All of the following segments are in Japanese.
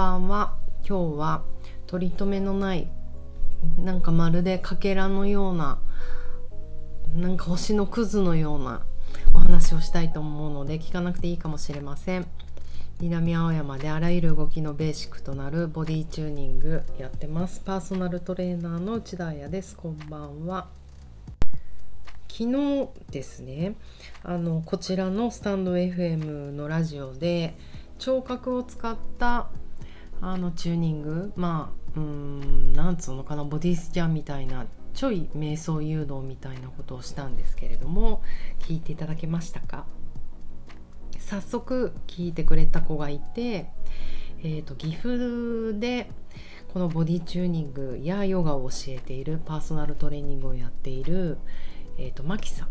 ばんは。今日は取り留めのないなんかまるでかけらのようななんか星のクズのようなお話をしたいと思うので聞かなくていいかもしれません。南青山であらゆる動きのベーシックとなるボディチューニングやってます。パーソナルトレーナーの内田彩です。こんばんは。昨日ですねあのこちらのスタンド FM のラジオで聴覚を使ったあのチューニングまあうんなんつうのかなボディスキャンみたいなちょい瞑想誘導みたいなことをしたんですけれども聞いていただけましたか？早速聞いてくれた子がいて、えーと、岐阜でこのボディチューニングやヨガを教えているパーソナルトレーニングをやっている、えーと、マキさん、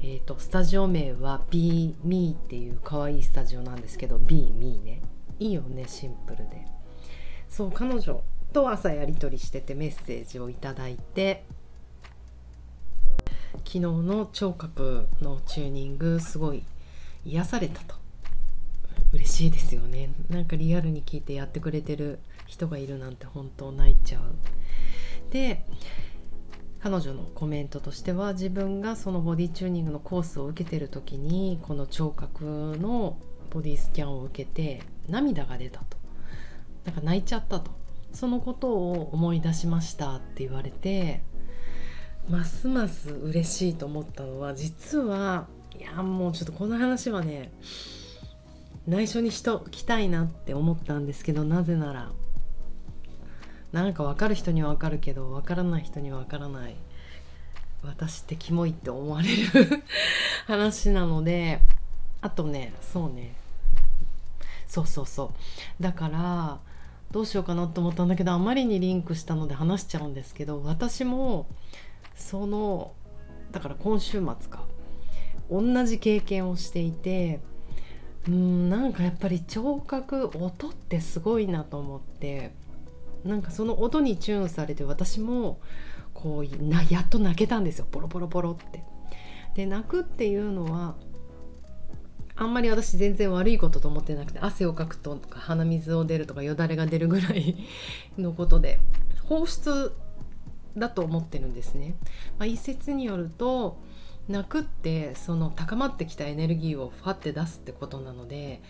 えーと、スタジオ名は BME っていう可愛いいスタジオなんですけど BME ね。いいよねシンプルで。そう彼女と朝やり取りしててメッセージをいただいて昨日の聴覚のチューニングすごい癒されたと。嬉しいですよね。なんかリアルに聞いてやってくれてる人がいるなんて本当泣いちゃう。で彼女のコメントとしては自分がそのボディチューニングのコースを受けてる時にこの聴覚のボディスキャンを受けて涙が出たと。なんか泣いちゃったと。そのことを思い出しましたって言われてますます嬉しいと思ったのは実はいやもうちょっとこの話はね内緒にしときたいなって思ったんですけどなぜならなんか分かる人には分かるけど分からない人には分からない私ってキモいって思われる 話なのであとねそうね。そうそうそう。だからどうしようかなと思ったんだけどあまりにリンクしたので話しちゃうんですけど私もそのだから今週末か同じ経験をしていてうんなんかやっぱり聴覚音ってすごいなと思ってなんかその音にチューンされて私もこうなやっと泣けたんですよポロポロポロって。で泣くっていうのはあんまり私全然悪いことと思ってなくて汗をかくとか鼻水を出るとかよだれが出るぐらい のことで放出だと思ってるんですね。まあ、一説によると泣くってその高まってきたエネルギーをファって出すってことなので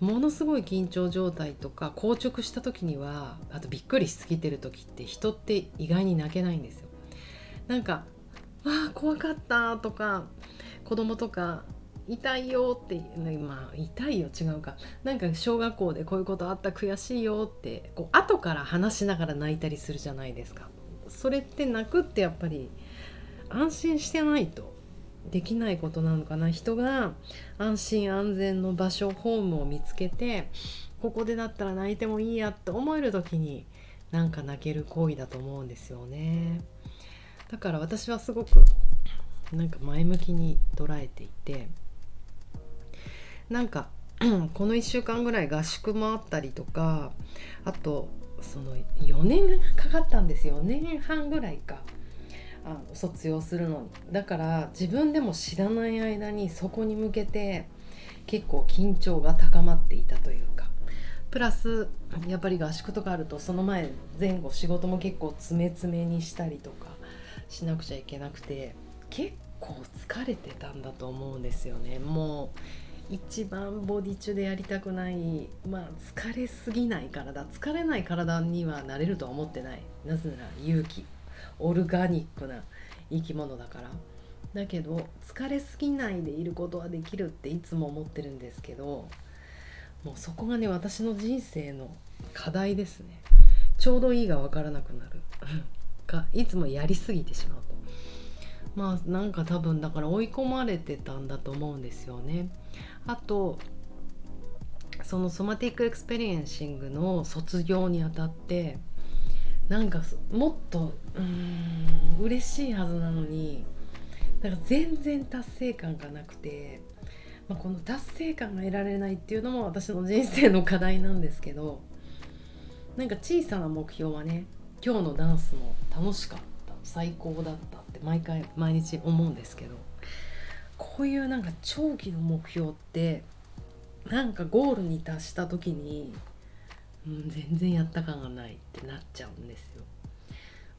ものすごい緊張状態とか硬直した時にはあとびっくりしすぎてる時って人って意外に泣けないんですよ。なんか「わあ怖かった」とか子供とか痛いよってまあ痛いよ違うかなんか小学校でこういうことあった悔しいよってこう後から話しながら泣いたりするじゃないですか。それって泣くってやっぱり安心してないとできないことなのかな。人が安心安全の場所ホームを見つけてここでだったら泣いてもいいやって思える時になんか泣ける行為だと思うんですよね。だから私はすごくなんか前向きに捉えていてなんか この1週間ぐらい合宿もあったりとかあとその4年かかったんですよ。4年半ぐらいか。あの卒業するのに。だから自分でも知らない間にそこに向けて結構緊張が高まっていたというか。プラスやっぱり合宿とかあるとその前前後仕事も結構詰め詰めにしたりとかしなくちゃいけなくて結構疲れてたんだと思うんですよね。もう一番ボディ中でやりたくない。まあ疲れすぎない体。疲れない体にはなれるとは思ってない。なぜなら勇気。オルガニックな生き物だから。だけど疲れすぎないでいることはできるっていつも思ってるんですけどもうそこがね私の人生の課題ですね。ちょうどいいが分からなくなる。かいつもやりすぎてしまう。まあなんか多分だから追い込まれてたんだと思うんですよね。あとその Somatic Experiencing の卒業にあたってなんかもっとうん嬉しいはずなのになんか全然達成感がなくて、まあ、この達成感が得られないっていうのも私の人生の課題なんですけどなんか小さな目標はね今日のダンスも楽しかった。最高だった。毎回毎日思うんですけどこういうなんか長期の目標ってなんかゴールに達した時にうん、全然やった感がないってなっちゃうんですよ。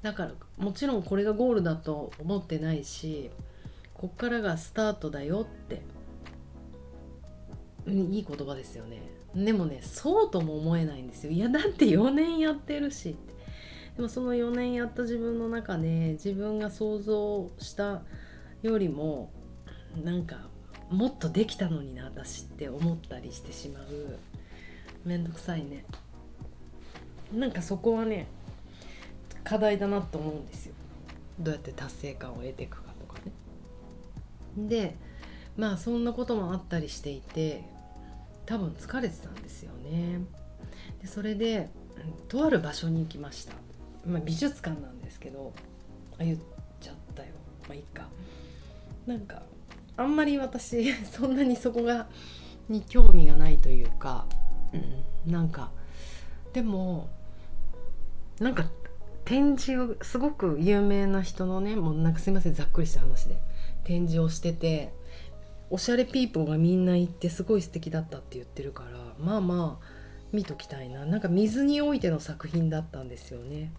だからもちろんこれがゴールだと思ってないしこっからがスタートだよっていい言葉ですよね。でもねそうとも思えないんですよ。いやだって4年やってるしって。でもその4年やった自分の中で自分が想像したよりもなんかもっとできたのにな私って思ったりしてしまう。めんどくさいね。なんかそこはね課題だなと思うんですよ。どうやって達成感を得ていくかとかね。でまあそんなこともあったりしていて多分疲れてたんですよね。でそれでとある場所に行きました、まあ、美術館なんですけどあ言っちゃったよ。まあいいか。なんかあんまり私 そんなにそこがに興味がないというか、うん、なんかでもなんか展示をすごく有名な人のねもうなんかすいませんざっくりした話で展示をしてておしゃれピーポーがみんな行ってすごい素敵だったって言ってるからまあまあ見ときたいな。なんか水においての作品だったんですよね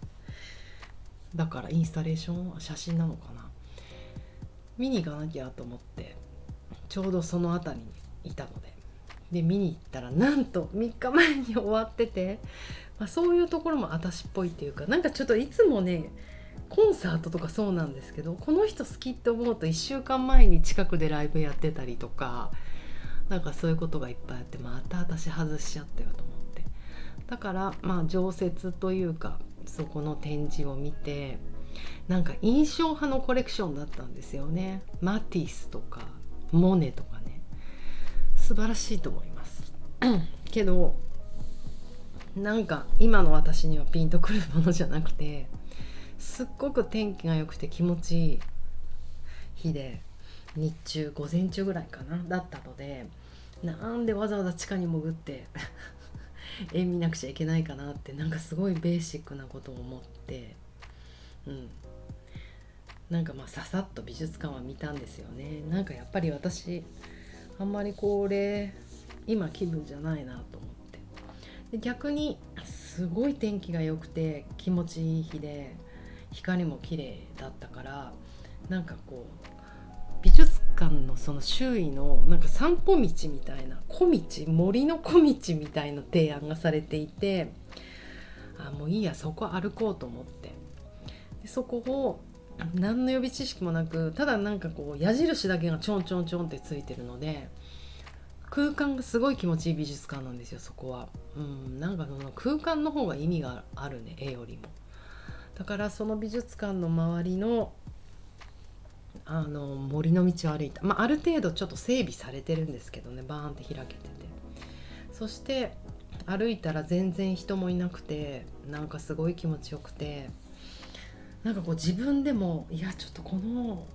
だからインスタレーションは写真なのかな。見に行かなきゃと思ってちょうどその辺りにいたので。で見に行ったらなんと3日前に終わってて、まあ、そういうところも私っぽいっていうかなんかちょっといつもねコンサートとかそうなんですけどこの人好きって思うと1週間前に近くでライブやってたりとかなんかそういうことがいっぱいあってまた私外しちゃったよと思って。だからまあ常設というかそこの展示を見てなんか印象派のコレクションだったんですよね。マティスとかモネとかね。素晴らしいと思います。けどなんか今の私にはピンとくるものじゃなくてすっごく天気が良くて気持ちいい日で日中午前中ぐらいかなだったのでなんでわざわざ地下に潜って絵見なくちゃいけないかなってなんかすごいベーシックなことを思って。うん。なんかまあささっと美術館は見たんですよね。なんかやっぱり私あんまりこれ今気分じゃないなと思って。で逆にすごい天気が良くて気持ちいい日で光も綺麗だったからなんかこう美術館のその周囲のなんか散歩道みたいな小道森の小道みたいな提案がされていてあもういいやそこ歩こうと思ってでそこを何の予備知識もなくただなんかこう矢印だけがちょんちょんちょんってついてるので空間がすごい気持ちいい美術館なんですよそこは。うんなんかその空間の方が意味があるね絵よりも。だからその美術館の周りのあの森の道を歩いた、まあ、ある程度ちょっと整備されてるんですけどねバーンって開けてて。そして歩いたら全然人もいなくてなんかすごい気持ちよくて。なんかこう自分でもいやちょっとこの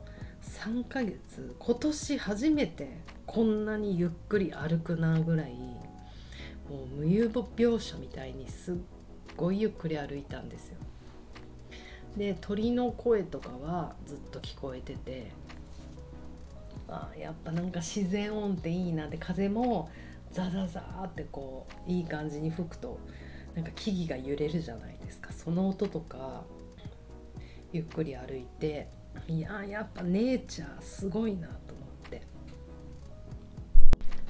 3ヶ月今年初めてこんなにゆっくり歩くなぐらいもう無遊病書みたいにすっごいゆっくり歩いたんですよ。で鳥の声とかはずっと聞こえててあやっぱなんか自然音っていいなで風もザザザーってこういい感じに吹くとなんか木々が揺れるじゃないですか。その音とかゆっくり歩いていややっぱネイチャーすごいなと思って。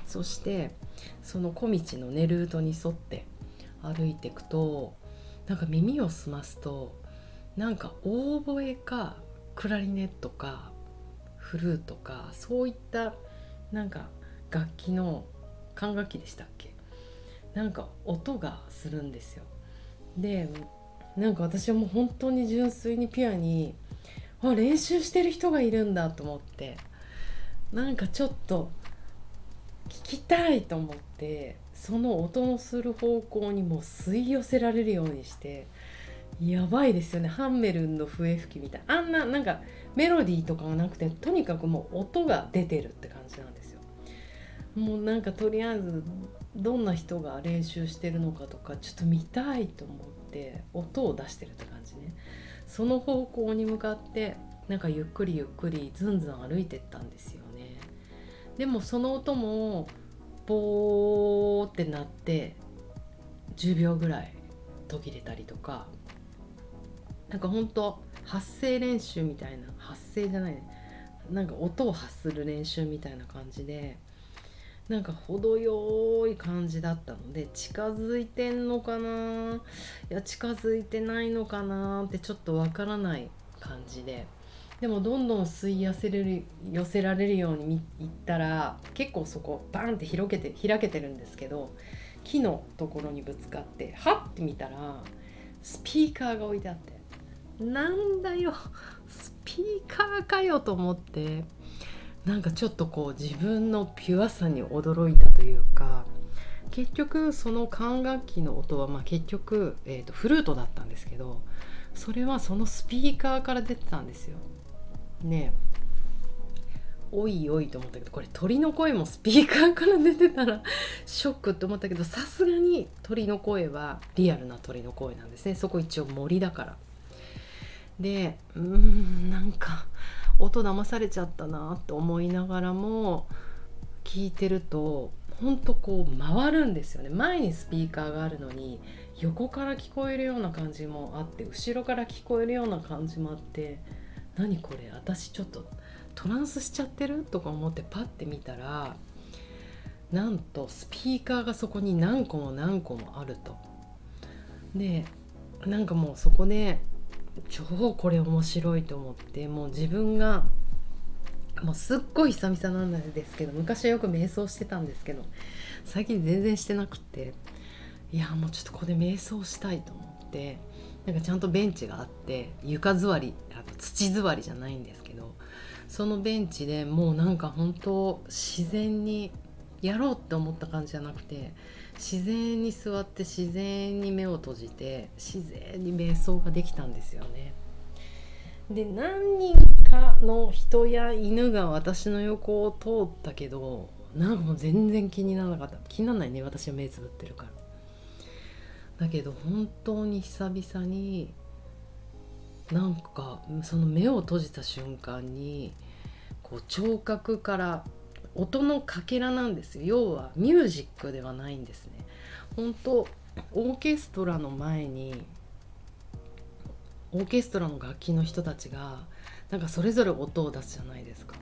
そしてその小道のねルートに沿って歩いていくとなんか耳を澄ますとなんかオーボエかクラリネットかフルートかそういったなんか楽器の管楽器でしたっけ？なんか音がするんですよ。でなんか私はもう本当に純粋にピュアにあ練習してる人がいるんだと思ってなんかちょっと聞きたいと思ってその音のする方向にもう吸い寄せられるようにしてやばいですよね。ハンメルンの笛吹きみたいあんななんかメロディーとかがなくてとにかくもう音が出てるって感じなんですよ。もうなんかとりあえずどんな人が練習してるのかとかちょっと見たいと思って音を出してるって感じね。その方向に向かってなんかゆっくりゆっくりずんずん歩いてったんですよね。でもその音もボーってなって10秒ぐらい途切れたりとかなんかほんと発声練習みたいな発声じゃないね。なんか音を発する練習みたいな感じでなんか程よい感じだったので近づいてんのかな？いや近づいてないのかなってちょっとわからない感じで。でもどんどん吸い寄せれる寄せられるようにいったら結構そこバンって広げて開けてるんですけど木のところにぶつかってはって見たらスピーカーが置いてあって。なんだよスピーカーかよと思ってなんかちょっとこう自分のピュアさに驚いたというか結局その管楽器の音はまあ結局、えー、とフルートだったんですけどそれはそのスピーカーから出てたんですよ。ねおいおいと思ったけどこれ鳥の声もスピーカーから出てたらショックって思ったけどさすがに鳥の声はリアルな鳥の声なんですねそこ一応森だから。でうんなんか音騙されちゃったなって思いながらも聞いてるとほんとこう回るんですよね前にスピーカーがあるのに横から聞こえるような感じもあって後ろから聞こえるような感じもあって何これ私ちょっとトランスしちゃってる？とか思ってパッて見たらなんとスピーカーがそこに何個も何個もあると。でなんかもうそこで超これ面白いと思ってもう自分がもうすっごい久々なんですけど昔はよく瞑想してたんですけど最近全然してなくていやもうちょっとここで瞑想したいと思ってなんかちゃんとベンチがあって床座りあの土座りじゃないんですけどそのベンチでもうなんか本当自然にやろうって思った感じじゃなくて自然に座って自然に目を閉じて自然に瞑想ができたんですよね。で何人かの人や犬が私の横を通ったけどなんかも全然気にならなかった気にならないね私は目つぶってるからだけど本当に久々になんかその目を閉じた瞬間にこう聴覚から音のかけらなんですよ。要はミュージックではないんですね。本当オーケストラの前にオーケストラの楽器の人たちがなんかそれぞれ音を出すじゃないですか。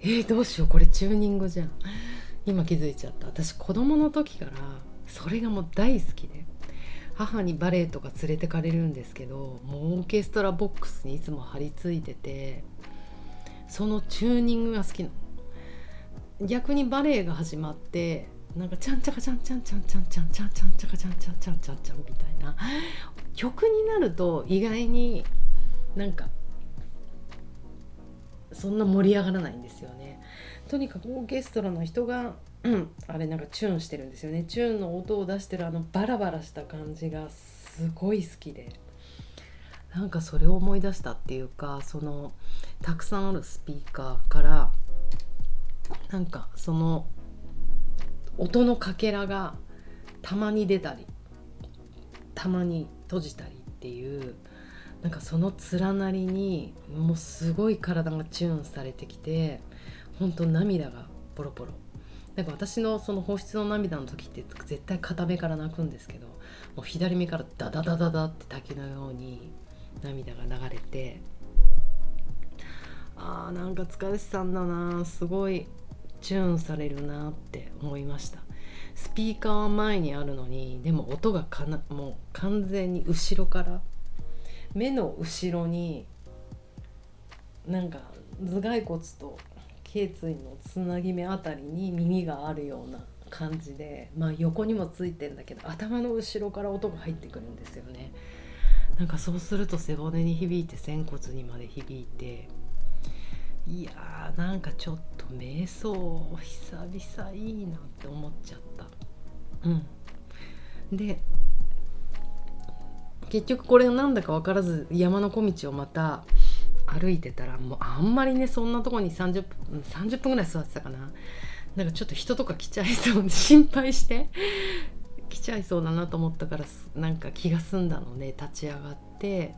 えー、どうしよう。これチューニングじゃん。今気づいちゃった。私子供の時からそれがもう大好きで。母にバレエとか連れてかれるんですけどもうオーケストラボックスにいつも張り付いててそのチューニングが好きなの。逆にバレエが始まってなんかちゃんちゃかちゃんちゃんちゃんちゃんちゃんちゃんちゃんちゃかちゃんちゃんちゃんちゃんちゃんみたいな曲になると意外になんかそんな盛り上がらないんですよねとにかくオーケストラの人が、うん、あれなんかチューンしてるんですよねチューンの音を出してるあのバラバラした感じがすごい好きでなんかそれを思い出したっていうかそのたくさんあるスピーカーからなんかその音のかけらがたまに出たりたまに閉じたりっていうなんかその連なりにもうすごい体がチューンされてきて本当涙がポロポロ。なんか私のその放出の涙の時って絶対片目から泣くんですけどもう左目からダダダダダって滝のように涙が流れてあーなんか疲れてたんだなすごいチューンされるなって思いました。スピーカーは前にあるのにでも音がかなもう完全に後ろから目の後ろになんか頭蓋骨と頸椎のつなぎ目あたりに耳があるような感じでまあ横にもついてんだけど頭の後ろから音が入ってくるんですよね。なんかそうすると背骨に響いて仙骨にまで響いていやーなんかちょっと瞑想久々いいなって思っちゃった。うん。で結局これなんだか分からず山の小道をまた歩いてたらもうあんまりねそんなとこに30分30分ぐらい座ってたかな。なんかちょっと人とか来ちゃいそうで心配して来ちゃいそうだなと思ったからなんか気が済んだので立ち上がって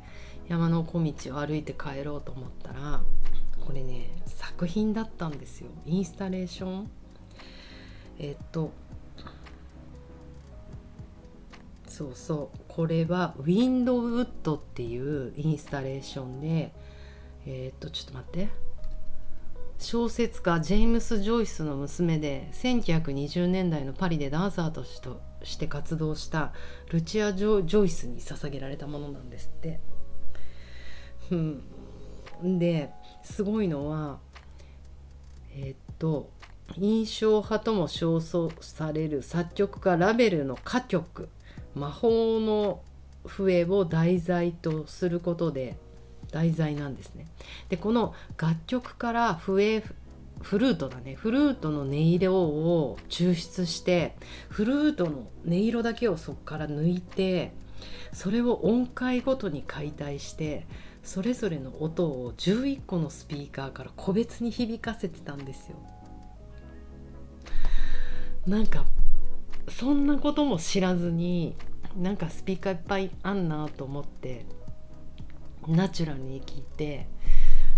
山の小道を歩いて帰ろうと思ったらこれね作品だったんですよ。インスタレーション。えっとそうそう。これはウィンドウウッドっていうインスタレーションでえ、っとちょっと待って。小説家ジェームス・ジョイスの娘で1920年代のパリでダンサーとして活動したルチア・ジョジョイスに捧げられたものなんですって。うん、ですごいのはえ、っと印象派とも称される作曲家ラベルの歌曲「魔法の笛」を題材とすることで題材なんですね。でこの楽曲から笛フルートだねフルートの音色を抽出してフルートの音色だけをそこから抜いてそれを音階ごとに解体してそれぞれの音を11個のスピーカーから個別に響かせてたんですよ。なんかそんなことも知らずになんかスピーカーいっぱいあんなと思ってナチュラルに聞いて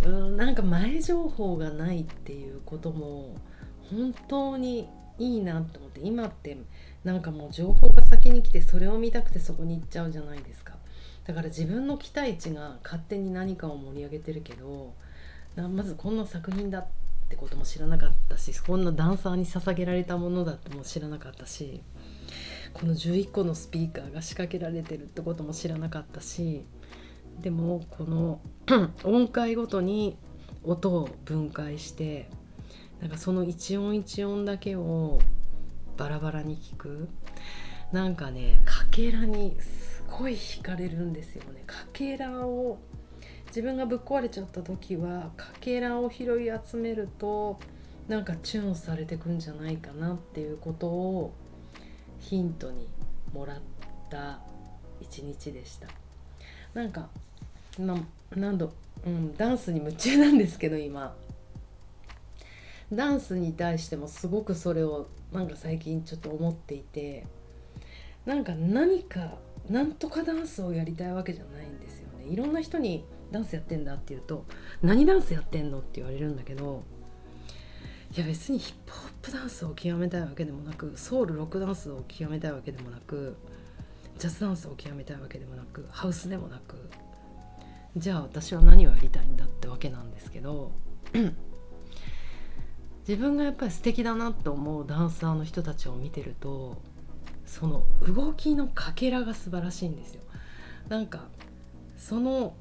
うんなんか前情報がないっていうことも本当にいいなと思って今ってなんかもう情報が先に来てそれを見たくてそこに行っちゃうじゃないですかだから自分の期待値が勝手に何かを盛り上げてるけどまずこんな作品だってことも知らなかったしこんなダンサーに捧げられたものだっても知らなかったしこの11個のスピーカーが仕掛けられてるってことも知らなかったしでもこの 音階ごとに音を分解してなんかその一音一音だけをバラバラに聞く。なんかねかけらにすごい惹かれるんですよね。かけらを自分がぶっ壊れちゃった時はかけらを拾い集めるとなんかチューンされてくんじゃないかなっていうことをヒントにもらった一日でした。なんかな何度、うん、ダンスに夢中なんですけど今。ダンスに対してもすごくそれをなんか最近ちょっと思っていてなんか何かなんとかダンスをやりたいわけじゃないんですよね。いろんな人にダンスやってんだって言うと何ダンスやってんの？って言われるんだけどいや別にヒップホップダンスを極めたいわけでもなくソウルロックダンスを極めたいわけでもなくジャズダンスを極めたいわけでもなくハウスでもなくじゃあ私は何をやりたいんだってわけなんですけど 自分がやっぱり素敵だなと思うダンサーの人たちを見てるとその動きのかけらが素晴らしいんですよ。なんかその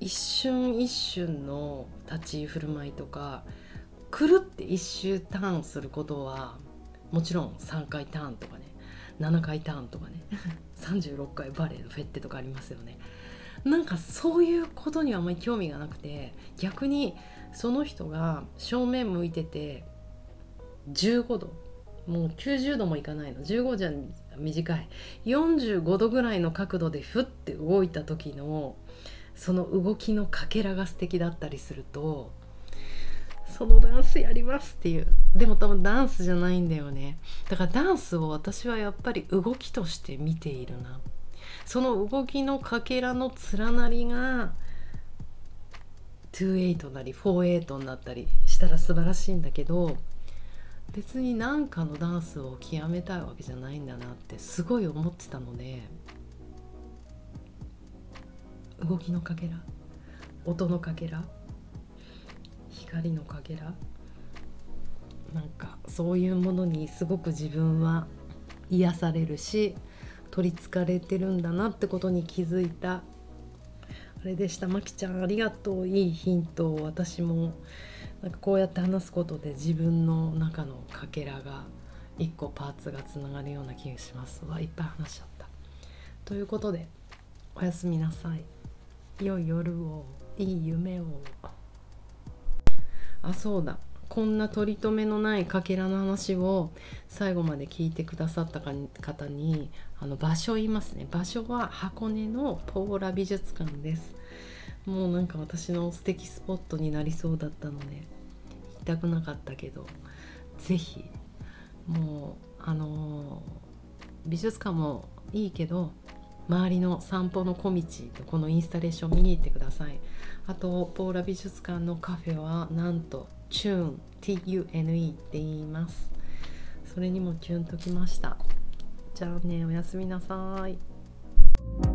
一瞬一瞬の立ち居振る舞いとかくるって一周ターンすることはもちろん3回ターンとかね7回ターンとかね 36回バレエのフェッテとかありますよね。なんかそういうことにはあんまり興味がなくて逆にその人が正面向いてて15度もう90度もいかないの。15じゃ短い。45度ぐらいの角度でふって動いた時のその動きのかけらが素敵だったりするとそのダンスやりますっていう。でも多分ダンスじゃないんだよね。だからダンスを私はやっぱり動きとして見ているな。その動きのかけらの連なりが28なり48になったりしたら素晴らしいんだけど別に何かのダンスを極めたいわけじゃないんだなってすごい思ってたので動きのかけら音のかけら光のかけらなんかそういうものにすごく自分は癒されるし取りつかれてるんだなってことに気づいた。あれでした。まきちゃんありがとう。いいヒントを私もなんかこうやって話すことで自分の中のかけらが1個パーツがつながるような気がしますわいっぱい話しちゃった。ということでおやすみなさい。良い夜を。いい夢を。あそうだ。こんな取り留めのないかけらの話を最後まで聞いてくださった方にあの場所言いますね。場所は箱根のポーラ美術館です。もうなんか私の素敵スポットになりそうだったので行きたくなかったけど是非もうあのー、美術館もいいけど周りの散歩の小道とこのインスタレーション見に行ってください。あとポーラ美術館のカフェはなんとチューン TUNE って言います。それにもキュンときました。じゃあねおやすみなさい。